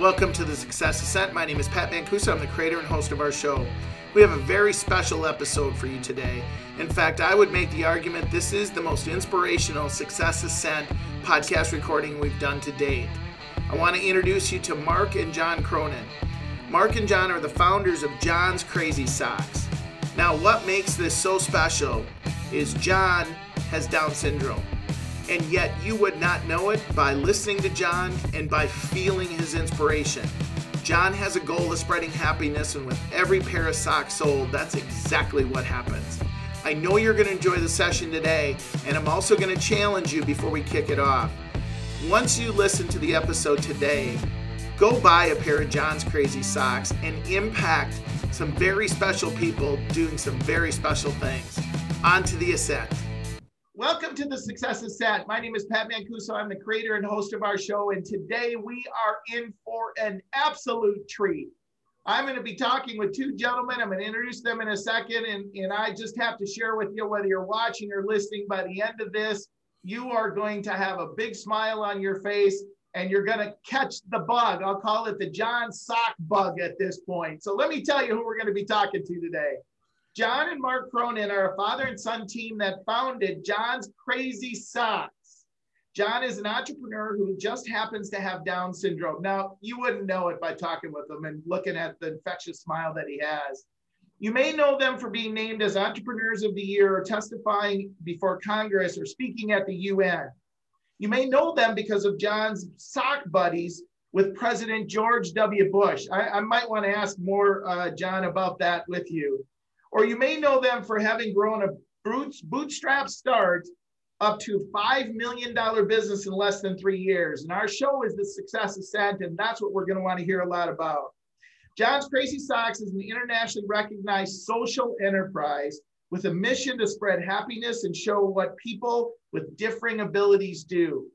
Welcome to the Success Ascent. My name is Pat Mancuso. I'm the creator and host of our show. We have a very special episode for you today. In fact, I would make the argument this is the most inspirational Success Ascent podcast recording we've done to date. I want to introduce you to Mark and John Cronin. Mark and John are the founders of John's Crazy Socks. Now, what makes this so special is John has Down syndrome and yet you would not know it by listening to John and by feeling his inspiration. John has a goal of spreading happiness, and with every pair of socks sold, that's exactly what happens. I know you're going to enjoy the session today, and I'm also going to challenge you before we kick it off. Once you listen to the episode today, go buy a pair of John's Crazy Socks and impact some very special people doing some very special things. On to the ascent. Welcome to the Success Ascent. My name is Pat Mancuso. I'm the creator and host of our show, and today we are in for an absolute treat. I'm going to be talking with two gentlemen. I'm going to introduce them in a second, and, and I just have to share with you whether you're watching or listening by the end of this, you are going to have a big smile on your face and you're going to catch the bug. I'll call it the John Sock bug at this point. So let me tell you who we're going to be talking to today. John and Mark Cronin are a father and son team that founded John's Crazy Socks. John is an entrepreneur who just happens to have Down syndrome. Now, you wouldn't know it by talking with him and looking at the infectious smile that he has. You may know them for being named as Entrepreneurs of the Year or testifying before Congress or speaking at the UN. You may know them because of John's sock buddies with President George W. Bush. I, I might want to ask more, uh, John, about that with you. Or you may know them for having grown a bootstrap start up to $5 million business in less than three years. And our show is the Success Ascent, and that's what we're going to want to hear a lot about. John's Crazy Socks is an internationally recognized social enterprise with a mission to spread happiness and show what people with differing abilities do.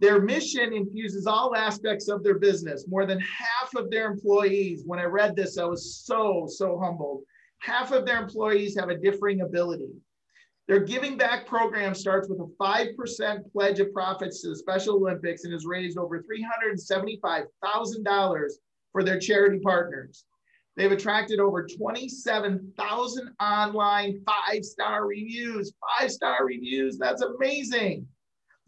Their mission infuses all aspects of their business. More than half of their employees, when I read this, I was so, so humbled half of their employees have a differing ability. Their giving back program starts with a 5% pledge of profits to the Special Olympics and has raised over $375,000 for their charity partners. They've attracted over 27,000 online five star reviews. Five star reviews, that's amazing.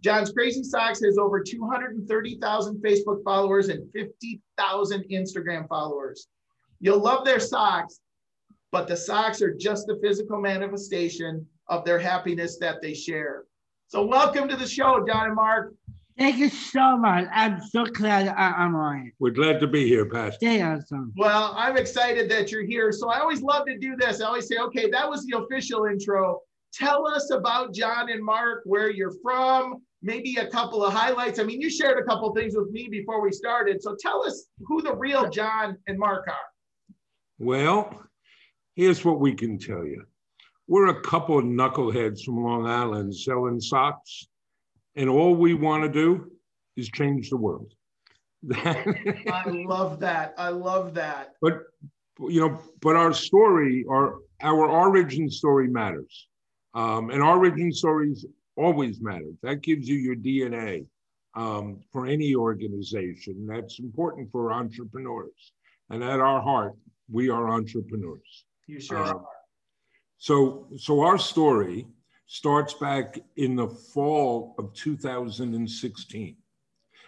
John's Crazy Socks has over 230,000 Facebook followers and 50,000 Instagram followers. You'll love their socks but the socks are just the physical manifestation of their happiness that they share. So, welcome to the show, John and Mark. Thank you so much. I'm so glad I, am on. We're glad to be here, Pastor. Stay awesome. Well, I'm excited that you're here. So I always love to do this. I always say, okay, that was the official intro. Tell us about John and Mark, where you're from, maybe a couple of highlights. I mean, you shared a couple things with me before we started. So tell us who the real John and Mark are. Well, Here's what we can tell you. We're a couple of knuckleheads from Long Island selling socks, and all we want to do is change the world. I love that. I love that. But you know, but our story, our our origin story matters, um, and origin stories always matter. That gives you your DNA um, for any organization. That's important for entrepreneurs, and at our heart, we are entrepreneurs. You sure uh, are. So, so our story starts back in the fall of 2016.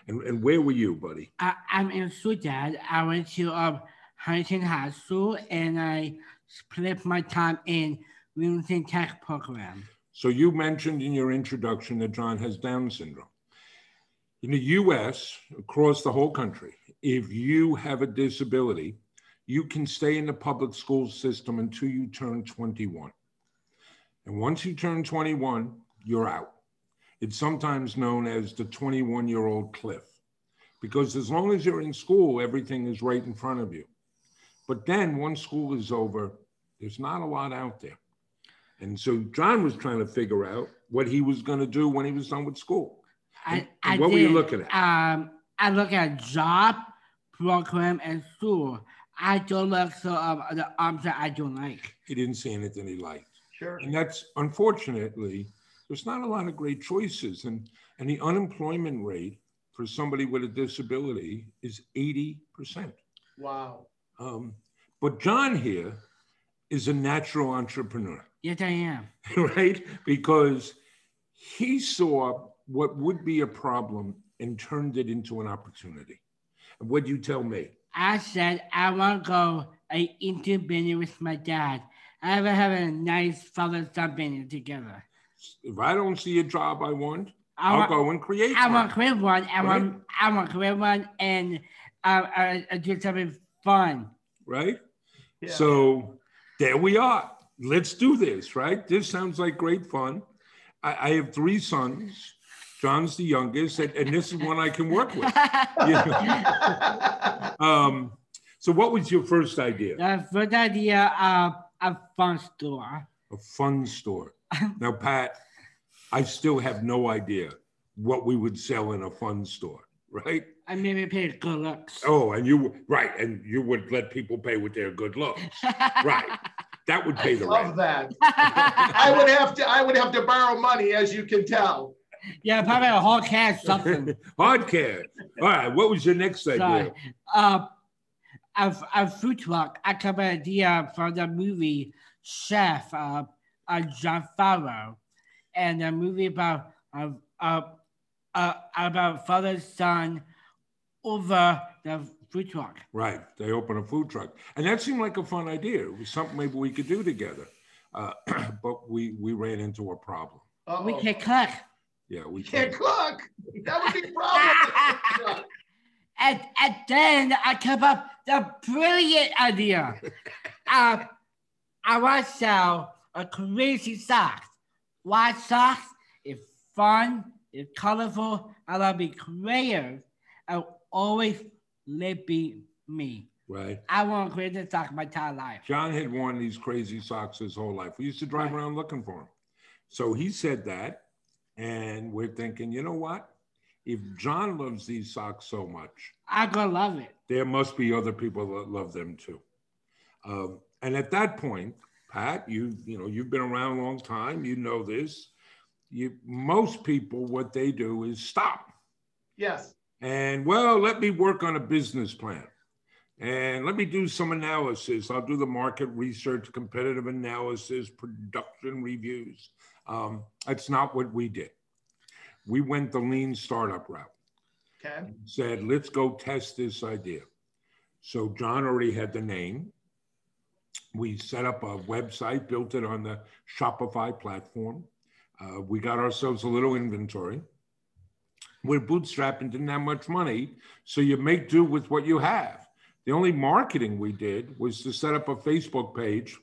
And, and where were you, buddy? I, am in Sudan. I went to um, Huntington High School and I split my time in Wilson Tech program. So you mentioned in your introduction that John has Down syndrome. In the US, across the whole country, if you have a disability, you can stay in the public school system until you turn 21. And once you turn 21, you're out. It's sometimes known as the 21 year old cliff, because as long as you're in school, everything is right in front of you. But then once school is over, there's not a lot out there. And so John was trying to figure out what he was going to do when he was done with school. I, I what did, were you looking at? Um, I look at job, program, and school. I don't like so um, the arms that I don't like. He didn't see anything he liked. Sure. And that's unfortunately, there's not a lot of great choices. And, and the unemployment rate for somebody with a disability is 80%. Wow. Um, but John here is a natural entrepreneur. Yes, I am. right? Because he saw what would be a problem and turned it into an opportunity. And what do you tell me? I said I want to go a into business with my dad. I ever have a nice father son business together. If I don't see a job I want, I will go and create. I one. want to create one. I right? want I want to create one and uh, uh, uh, do something fun. Right. Yeah. So there we are. Let's do this. Right. This sounds like great fun. I, I have three sons. John's the youngest, and, and, this is one I can work with. you um, so, what was your first idea? The first idea of a fun store. A fun store. now, Pat, I still have no idea what we would sell in a fun store, right? I maybe pay good looks. Oh, and you right, and you would let people pay with their good looks, right? That would pay the I love that. I would have to. I would have to borrow money, as you can tell. Yeah, probably a hard cash something. hard cash. All right. What was your next idea? Sorry. Uh, a, a food truck. I have an idea for the movie Chef. Uh, uh, Jon Favreau, and a movie about uh, uh, uh, about father son over the food truck. Right. They open a food truck, and that seemed like a fun idea. It was something maybe we could do together, uh, but we we ran into a problem. Uh-oh. We can't cook. Yeah, we can't, can't cook. That would be a problem. and, and then I came up the brilliant idea. uh, I want to sell a crazy socks. White socks is fun, it's colorful, I love to be creative. I always let be me. Right. I want to create the sock my entire life. John had worn these crazy socks his whole life. We used to drive right. around looking for them. So he said that, and we're thinking, you know what? If John loves these socks so much, I'm gonna love it. There must be other people that love them too. Um, and at that point, Pat, you you know you've been around a long time. You know this. You most people what they do is stop. Yes. And well, let me work on a business plan. And let me do some analysis. I'll do the market research, competitive analysis, production reviews. Um, that's not what we did. We went the lean startup route. Okay. Said, let's go test this idea. So John already had the name we set up a website, built it on the Shopify platform. Uh, we got ourselves a little inventory. We're bootstrapping, didn't have much money, so you make do with what you have. The only marketing we did was to set up a Facebook page.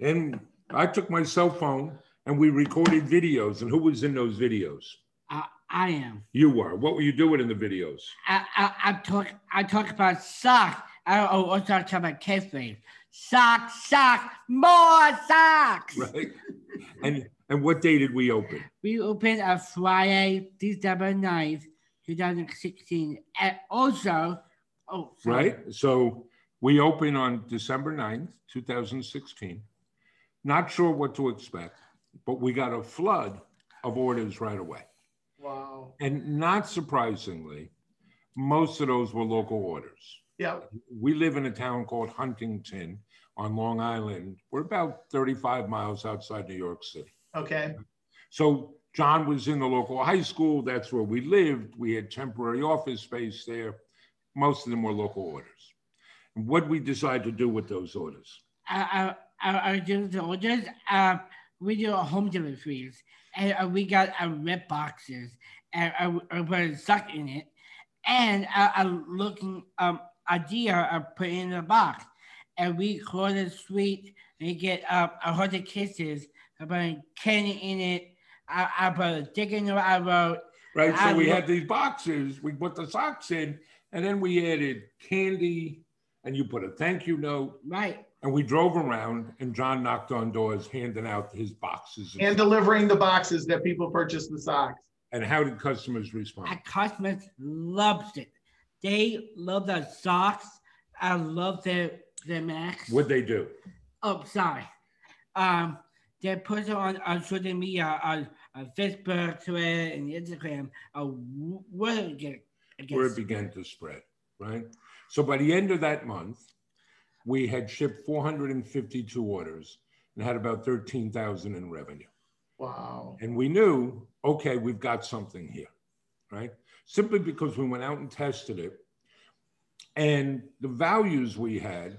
And I took my cell phone and we recorded videos. And who was in those videos? Uh, I am. You were. What were you doing in the videos? I I, I talk I talk about socks. I also talk about cafe. Socks, socks, more socks. Right. And and what day did we open? We opened on Friday, December 9th, 2016. And also, oh, sorry. right. So we opened on December 9th, 2016. Not sure what to expect, but we got a flood of orders right away. Wow. And not surprisingly, most of those were local orders. Yeah. We live in a town called Huntington on Long Island. We're about 35 miles outside New York City. Okay. So John was in the local high school. That's where we lived. We had temporary office space there. Most of them were local orders. And what we decide to do with those orders? Uh, uh, uh, the orders, uh, we do home deliveries, and uh, we got uh, red boxes, and uh, uh, put a sock in it, and uh, I'm looking um, idea of putting in the box. And we call it sweet. We get up a hundred kisses, I put candy in it. I, I put a dick in it. I wrote. Right. So I we had these boxes. We put the socks in, and then we added candy, and you put a thank you note. Right. And we drove around, and John knocked on doors, handing out his boxes and, and delivering the boxes that people purchased the socks. And how did customers respond? Our customers loved it. They love the socks. I love their their max. What they do? Oh, sorry. Um, they put it on, on social media. On, uh, Facebook, Twitter, and Instagram, uh, word, get, word began to spread, right? So by the end of that month, we had shipped 452 orders and had about 13,000 in revenue. Wow. And we knew, okay, we've got something here, right? Simply because we went out and tested it. And the values we had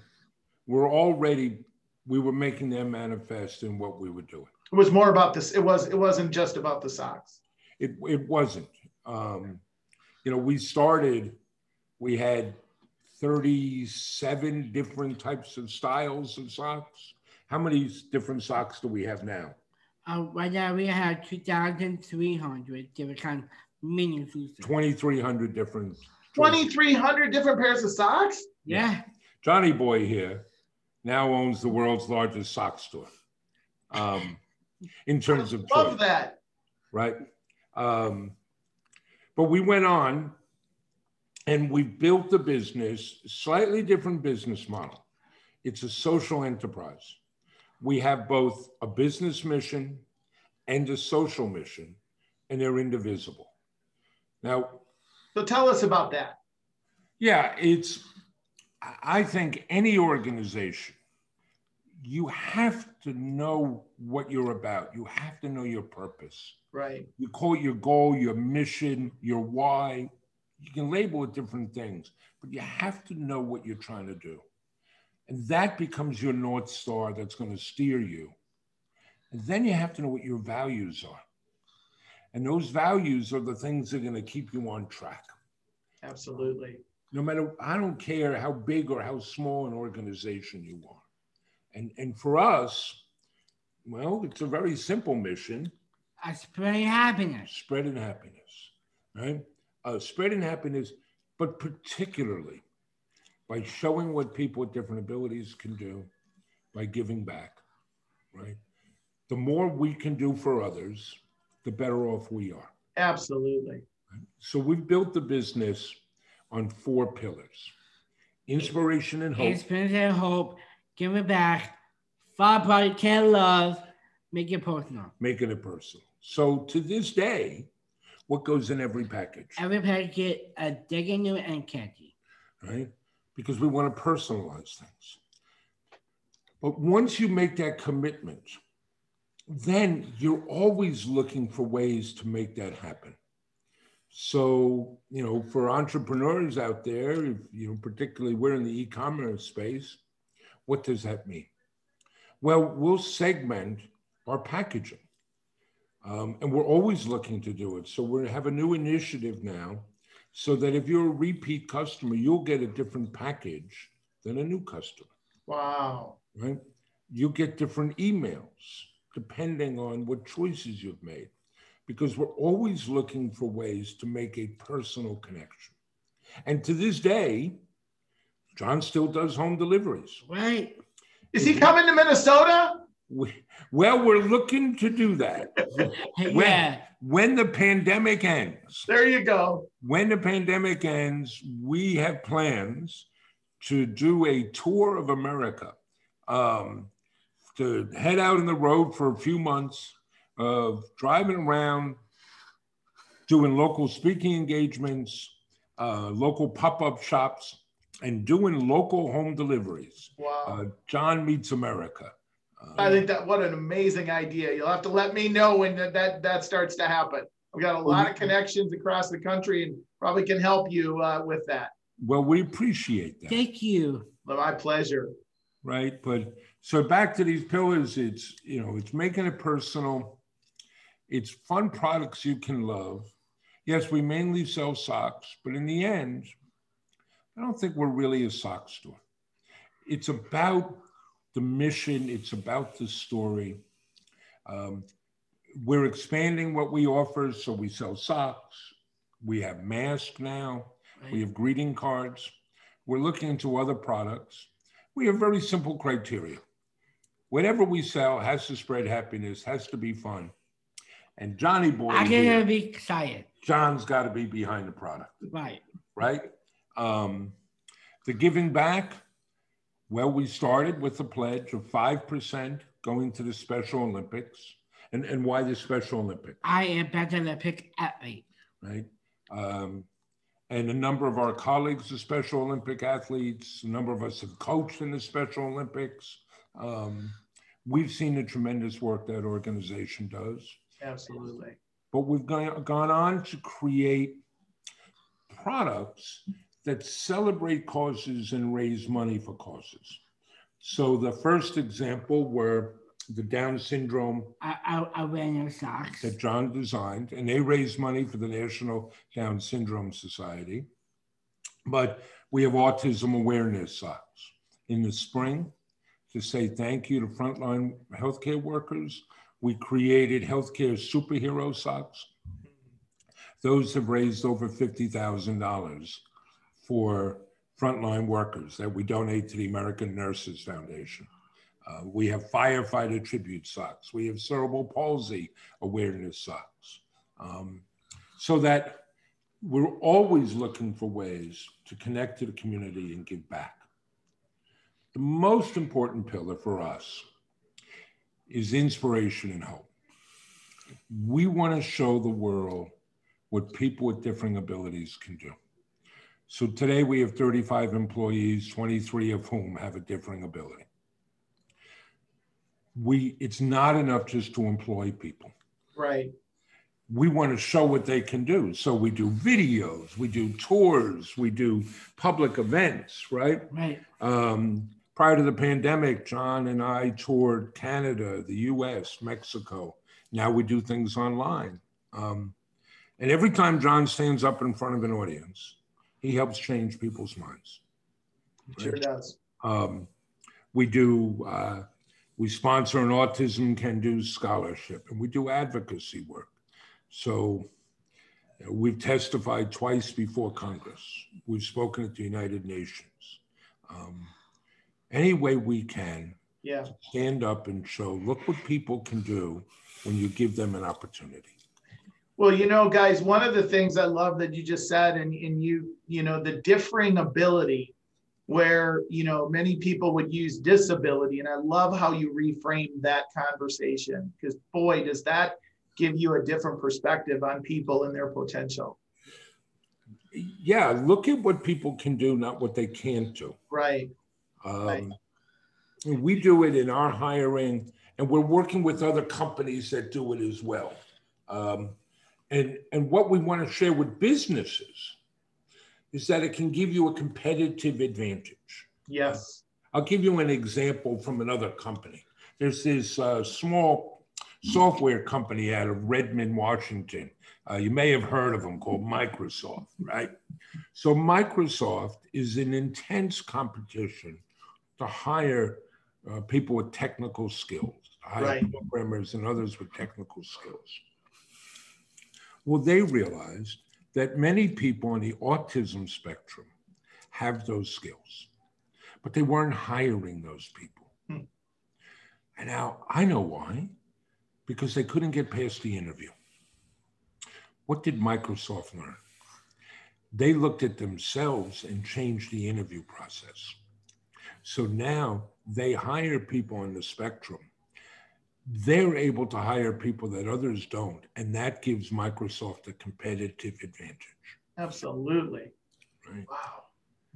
were already, we were making them manifest in what we were doing. It was more about this. It was, it wasn't just about the socks. It, it wasn't. Um, you know, we started, we had 37 different types of styles of socks. How many different socks do we have now? Uh, right now we have 2,300 different kind of mini shoes. 2,300 different. 2,300 different pairs of socks? Yeah. Johnny Boy here now owns the world's largest sock store. Um, in terms of love choice, that. right? Um, but we went on and we've built the business, slightly different business model. It's a social enterprise. We have both a business mission and a social mission, and they're indivisible. Now, so tell us about that. Yeah, it's, I think any organization, you have to know what you're about. You have to know your purpose. Right. You call it your goal, your mission, your why. You can label it different things, but you have to know what you're trying to do. And that becomes your North Star that's going to steer you. And then you have to know what your values are. And those values are the things that are going to keep you on track. Absolutely. No matter, I don't care how big or how small an organization you are. And, and for us, well, it's a very simple mission. Uh, spreading happiness. Spreading happiness, right? Uh, spreading happiness, but particularly by showing what people with different abilities can do by giving back, right? The more we can do for others, the better off we are. Absolutely. So we've built the business on four pillars inspiration and hope. Inspiration and hope, give it back, five body, care love, make it personal. Making it personal. So to this day, what goes in every package? Every package, a digging new and candy. Right? Because we want to personalize things. But once you make that commitment, then you're always looking for ways to make that happen. So, you know, for entrepreneurs out there, if, you know, particularly we're in the e-commerce space, what does that mean? Well, we'll segment our packaging. Um, and we're always looking to do it. So we have a new initiative now so that if you're a repeat customer, you'll get a different package than a new customer. Wow. Right? You get different emails depending on what choices you've made because we're always looking for ways to make a personal connection. And to this day, John still does home deliveries. Right. Is he coming to Minnesota? We, well, we're looking to do that. yeah. When, when the pandemic ends, there you go. When the pandemic ends, we have plans to do a tour of America, um, to head out on the road for a few months of driving around, doing local speaking engagements, uh, local pop up shops, and doing local home deliveries. Wow. Uh, John Meets America. I think that what an amazing idea. You'll have to let me know when that that, that starts to happen. We've got a lot of connections across the country and probably can help you uh, with that. Well, we appreciate that. Thank you. Well, my pleasure. Right. But so back to these pillars, it's, you know, it's making it personal. It's fun products you can love. Yes, we mainly sell socks, but in the end, I don't think we're really a sock store. It's about the mission, it's about the story. Um, we're expanding what we offer, so we sell socks. We have masks now. Right. We have greeting cards. We're looking into other products. We have very simple criteria. Whatever we sell has to spread happiness, has to be fun. And Johnny Boy, I gotta be excited. John's got to be behind the product. Right. Right. Um, the giving back, well, we started with a pledge of 5% going to the Special Olympics. And, and why the Special Olympics? I am better Olympic athlete. Right. Um, and a number of our colleagues are Special Olympic athletes. A number of us have coached in the Special Olympics. Um, we've seen the tremendous work that organization does. Absolutely. But we've gone, gone on to create products that celebrate causes and raise money for causes. So the first example were the Down syndrome awareness socks that John designed, and they raised money for the National Down Syndrome Society. But we have autism awareness socks in the spring to say thank you to frontline healthcare workers. We created healthcare superhero socks. Those have raised over $50,000 for frontline workers that we donate to the American Nurses Foundation. Uh, we have firefighter tribute socks. We have cerebral palsy awareness socks. Um, so that we're always looking for ways to connect to the community and give back. The most important pillar for us is inspiration and hope. We want to show the world what people with differing abilities can do. So today we have 35 employees, 23 of whom have a differing ability we it's not enough just to employ people. Right. We want to show what they can do. So we do videos, we do tours, we do public events, right? Right. Um, prior to the pandemic, John and I toured Canada, the US, Mexico. Now we do things online. Um, and every time John stands up in front of an audience, he helps change people's minds. Right? Sure does. Um, we do uh, we sponsor an Autism Can Do scholarship and we do advocacy work. So you know, we've testified twice before Congress. We've spoken at the United Nations. Um, any way we can yeah. stand up and show, look what people can do when you give them an opportunity. Well, you know, guys, one of the things I love that you just said, and, and you, you know, the differing ability where you know many people would use disability and i love how you reframe that conversation because boy does that give you a different perspective on people and their potential. Yeah look at what people can do not what they can't do. Right, um, right. we do it in our hiring and we're working with other companies that do it as well. Um, and and what we want to share with businesses is that it can give you a competitive advantage. Yes. I'll give you an example from another company. There's this uh, small software company out of Redmond, Washington. Uh, you may have heard of them called Microsoft, right? So, Microsoft is in intense competition to hire uh, people with technical skills, hire right. programmers and others with technical skills. Well, they realized that many people on the autism spectrum have those skills, but they weren't hiring those people. Hmm. And now I know why, because they couldn't get past the interview. What did Microsoft learn? They looked at themselves and changed the interview process. So now they hire people on the spectrum they're able to hire people that others don't, and that gives Microsoft a competitive advantage. Absolutely. Right. Wow.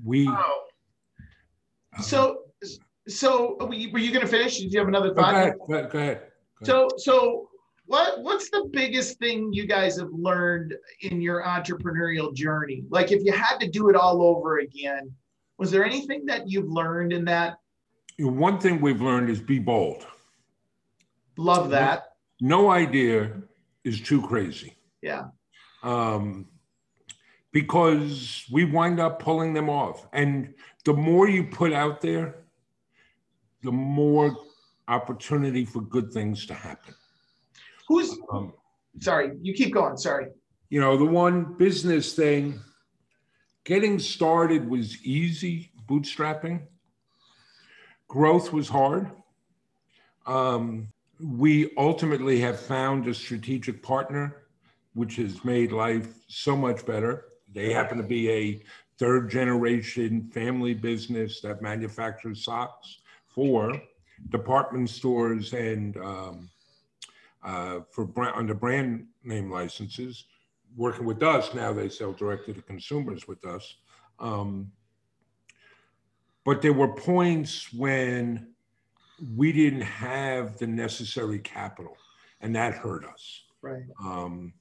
We. Wow. Um, so, so were you, you going to finish? Did you have another thought? Go ahead. Go ahead. Go ahead. So, so what what's the biggest thing you guys have learned in your entrepreneurial journey? Like, if you had to do it all over again, was there anything that you've learned in that? One thing we've learned is be bold. Love that. No idea is too crazy. Yeah. Um, because we wind up pulling them off. And the more you put out there, the more opportunity for good things to happen. Who's, um, sorry, you keep going. Sorry. You know, the one business thing, getting started was easy, bootstrapping. Growth was hard. Um, we ultimately have found a strategic partner, which has made life so much better. They happen to be a third generation family business that manufactures socks for department stores and um, uh, for brand, under brand name licenses. Working with us now, they sell directly to consumers with us. Um, but there were points when we didn't have the necessary capital, and that hurt us. Right. Um,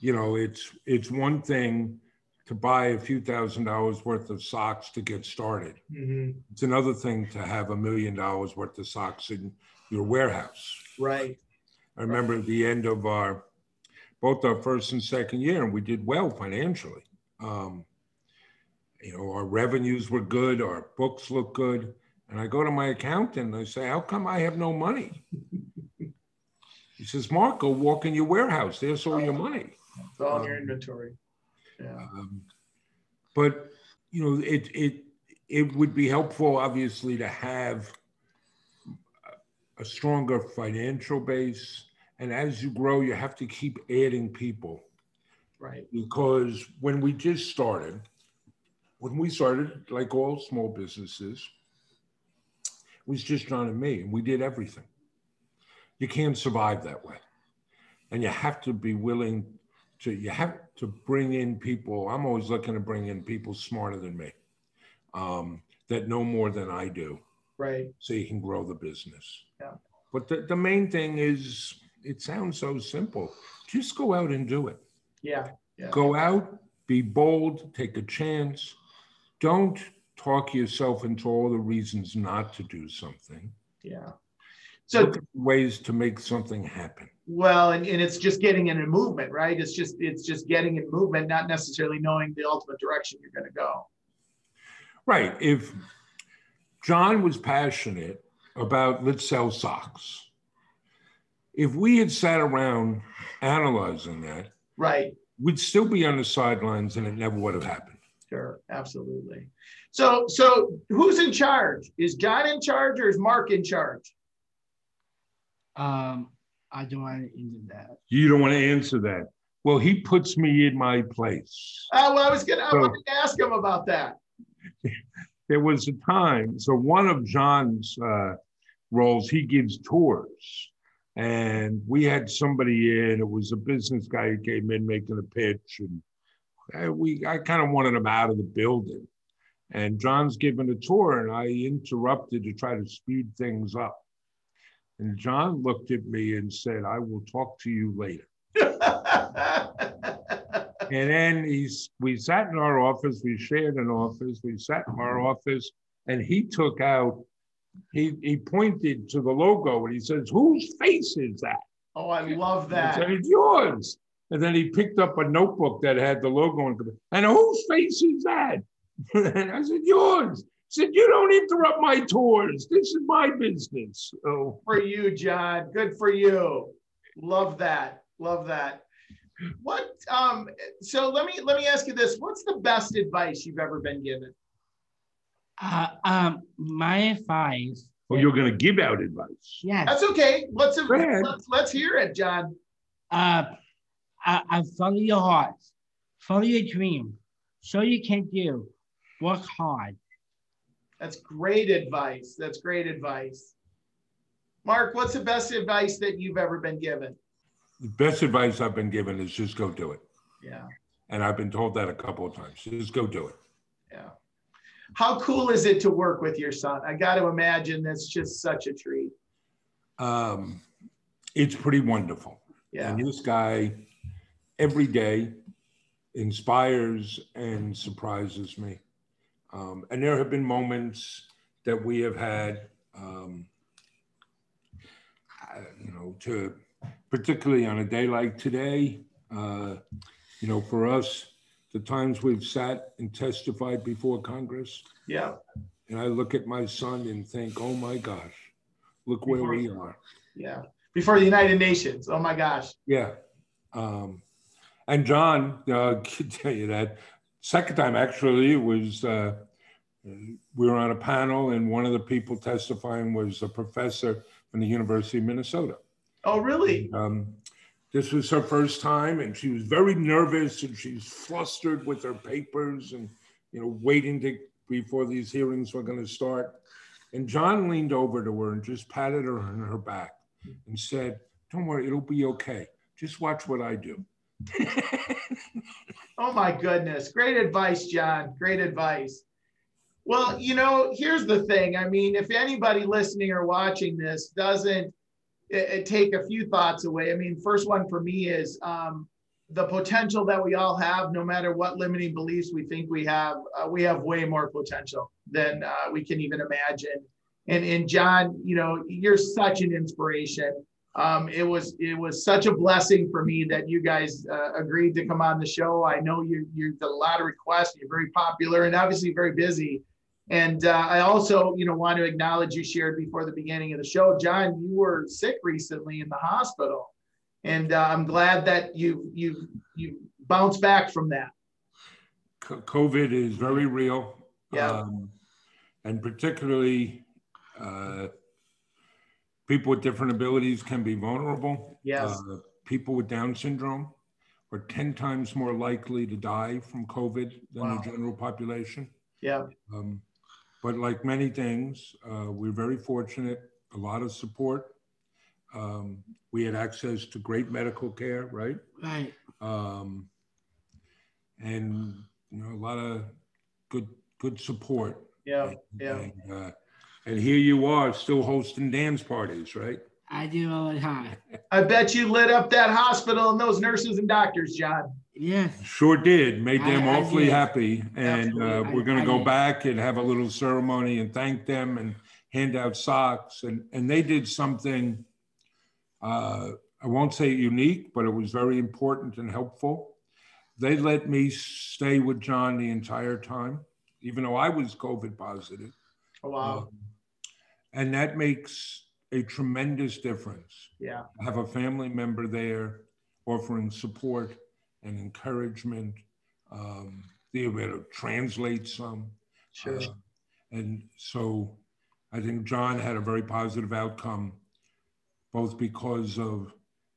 you know, it's it's one thing to buy a few thousand dollars worth of socks to get started. Mm-hmm. It's another thing to have a million dollars worth of socks in your warehouse. Right. I remember at the end of our both our first and second year, and we did well financially. Um, you know, our revenues were good, our books looked good. And I go to my accountant and I say, How come I have no money? he says, Mark, go walk in your warehouse. There's all your money. It's all in your inventory. Yeah. Um, but you know, it it it would be helpful, obviously, to have a stronger financial base. And as you grow, you have to keep adding people Right. because when we just started, when we started, like all small businesses, was just John and me, and we did everything. You can't survive that way. And you have to be willing to, you have to bring in people. I'm always looking to bring in people smarter than me, um, that know more than I do, Right. so you can grow the business. Yeah. But the, the main thing is, it sounds so simple. Just go out and do it. Yeah. Yeah. Go out, be bold, take a chance. Don't talk yourself into all the reasons not to do something. Yeah. So ways to make something happen. well, and, and it's just getting in a movement, right? It's just it's just getting in movement, not necessarily knowing the ultimate direction you're gonna go. Right. If John was passionate about let's sell socks, if we had sat around analyzing that, Right. we'd still be on the sidelines and it never would have happened. Sure. Absolutely. So so who's in charge? Is John in charge or is Mark in charge? Um, I don't want to into that. You don't want to answer that. Well, he puts me in my place. Uh, well, I was gonna I wanted to ask him about that. there was a time, so one of John's uh, roles, he gives tours. And we had somebody in, it was a business guy who came in making a pitch. And uh, we, I kind of wanted him out of the building. And John's giving a tour, and I interrupted to try to speed things up. And John looked at me and said, I will talk to you later. And then he's, we sat in our office, we shared an office, we sat in our office, and he took out, he, he pointed to the logo and he says, whose face is that? oh, I love I said, that. it's yours. And then he picked up a notebook that had the logo on it. And whose face is that? and I said, yours. He said, you don't interrupt my tours. This is my business. So for you, John. Good for you. Love that. Love that. What um so let me let me ask you this. What's the best advice you've ever been given? Uh, um, my advice. well, you're going to give out advice. Yes. That's okay. Let's let's, let's hear it, John. Uh, I, I follow your heart, follow your dream. So you can do. Work hard. That's great advice. That's great advice. Mark, what's the best advice that you've ever been given? The best advice I've been given is just go do it. Yeah. And I've been told that a couple of times. Just go do it. Yeah. How cool is it to work with your son? I got to imagine that's just such a treat. Um, it's pretty wonderful. Yeah. And this guy, every day, inspires and surprises me. Um, and there have been moments that we have had, um, you know, to particularly on a day like today, uh, you know, for us, the times we've sat and testified before Congress, Yeah. and I look at my son and think, oh my gosh, look where we are. Yeah. Before the United Nations. Oh my gosh. Yeah. Um, and John, uh, can tell you that second time actually was, uh, we were on a panel and one of the people testifying was a professor from the University of Minnesota. Oh, really? Um, this was her first time and she was very nervous and she's flustered with her papers and, you know, waiting to, before these hearings were going to start. And John leaned over to her and just patted her on her back and said, Don't worry, it'll be okay. Just watch what I do. oh my goodness. Great advice, John. Great advice. Well, you know, here's the thing. I mean, if anybody listening or watching this doesn't it, it take a few thoughts away, I mean, first one for me is um, the potential that we all have, no matter what limiting beliefs we think we have, uh, we have way more potential than uh, we can even imagine. And, and John, you know, you're such an inspiration. Um, it was it was such a blessing for me that you guys uh, agreed to come on the show. I know you you did a lot of requests. You're very popular and obviously very busy. And uh, I also, you know, want to acknowledge you shared before the beginning of the show, John. You were sick recently in the hospital and uh, I'm glad that you you you bounced back from that. COVID is very real, yeah, um, and particularly uh, people with different abilities can be vulnerable. Yes, uh, people with Down syndrome are ten times more likely to die from COVID than wow. the general population. Yeah. Um, but like many things, uh, we're very fortunate. A lot of support um, we had access to great medical care, right? Right. Um, and you know a lot of good good support. Yeah, yeah. And, uh, and here you are, still hosting dance parties, right? I do all the time. I bet you lit up that hospital and those nurses and doctors, John. Yes. Sure did. Made them I, awfully I happy. And uh, we're going to go did. back and have a little ceremony and thank them and hand out socks. And, and they did something uh, I won't say unique, but it was very important and helpful. They let me stay with John the entire time, even though I was COVID positive. Oh, wow. Um, and that makes a tremendous difference. Yeah. I have a family member there offering support and encouragement, um, the able to translate some. Sure. Uh, and so I think John had a very positive outcome both because of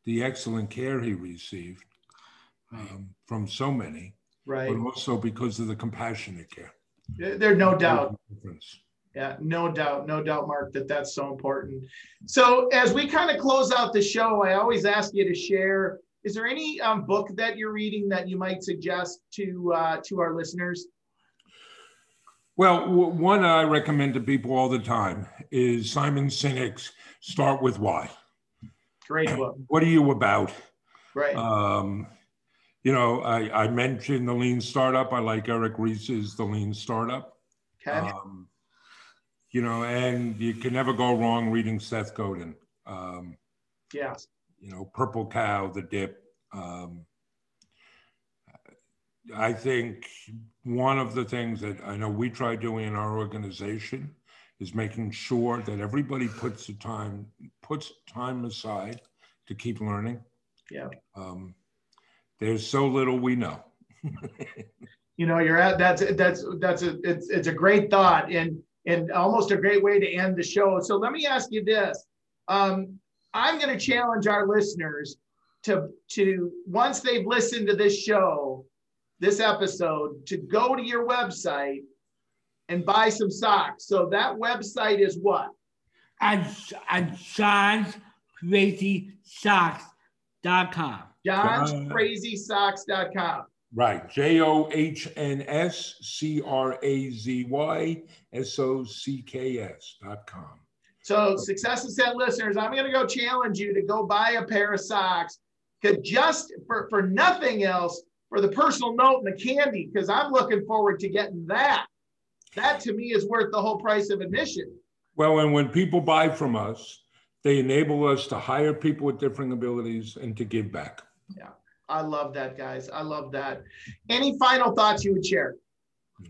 the excellent care he received um, from so many, right. but also because of the compassionate care. There's no doubt. Yeah, no doubt, no doubt, Mark, that that's so important. So as we kind of close out the show, I always ask you to share. Is there any um, book that you're reading that you might suggest to uh, to our listeners? Well, one I recommend to people all the time is Simon Sinek's "Start with Why." Great book. What are you about? Right. Um, you know, I, I mentioned the Lean Startup. I like Eric Ries's The Lean Startup. Okay. Um, you know, and you can never go wrong reading Seth Godin. Um, yeah. You know, Purple Cow, The Dip. Um, I think one of the things that I know we try doing in our organization is making sure that everybody puts the time puts time aside to keep learning. Yeah. Um, there's so little we know. you know, you're at that's that's that's a it's it's a great thought and and almost a great way to end the show. So let me ask you this. Um, I'm going to challenge our listeners to to once they've listened to this show, this episode, to go to your website and buy some socks. So that website is what? And John's Crazy At, at johnscrazysocks.com. johnscrazysocks.com. Right. J O H N S C R A Z Y S O C K S dot com. So, Success Ascent listeners, I'm going to go challenge you to go buy a pair of socks because just for, for nothing else, for the personal note and the candy, because I'm looking forward to getting that that to me is worth the whole price of admission. Well, and when people buy from us, they enable us to hire people with different abilities and to give back. Yeah, I love that, guys. I love that. Any final thoughts you would share?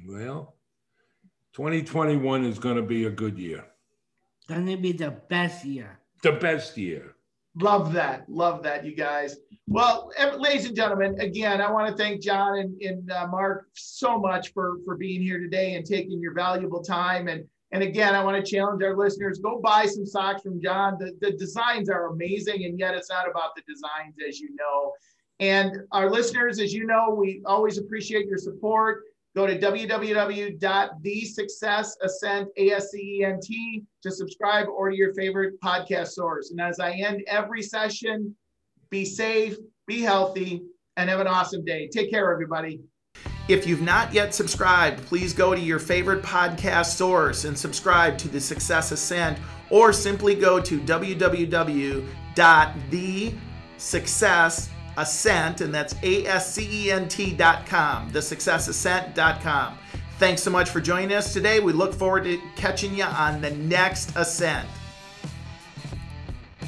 Well, 2021 is going to be a good year. Going to be the best year. The best year. Love that. Love that, you guys. Well, ladies and gentlemen, again, I want to thank John and, and uh, Mark so much for, for being here today and taking your valuable time. And, and again, I want to challenge our listeners go buy some socks from John. The, the designs are amazing, and yet it's not about the designs, as you know. And our listeners, as you know, we always appreciate your support. Go to www.thesuccessascent, A S C E N T, to subscribe or to your favorite podcast source. And as I end every session, be safe, be healthy, and have an awesome day. Take care, everybody. If you've not yet subscribed, please go to your favorite podcast source and subscribe to the Success Ascent, or simply go to www.thesuccessascent, and that's A S C E N T.com, thesuccessascent.com. Thanks so much for joining us today. We look forward to catching you on the next ascent.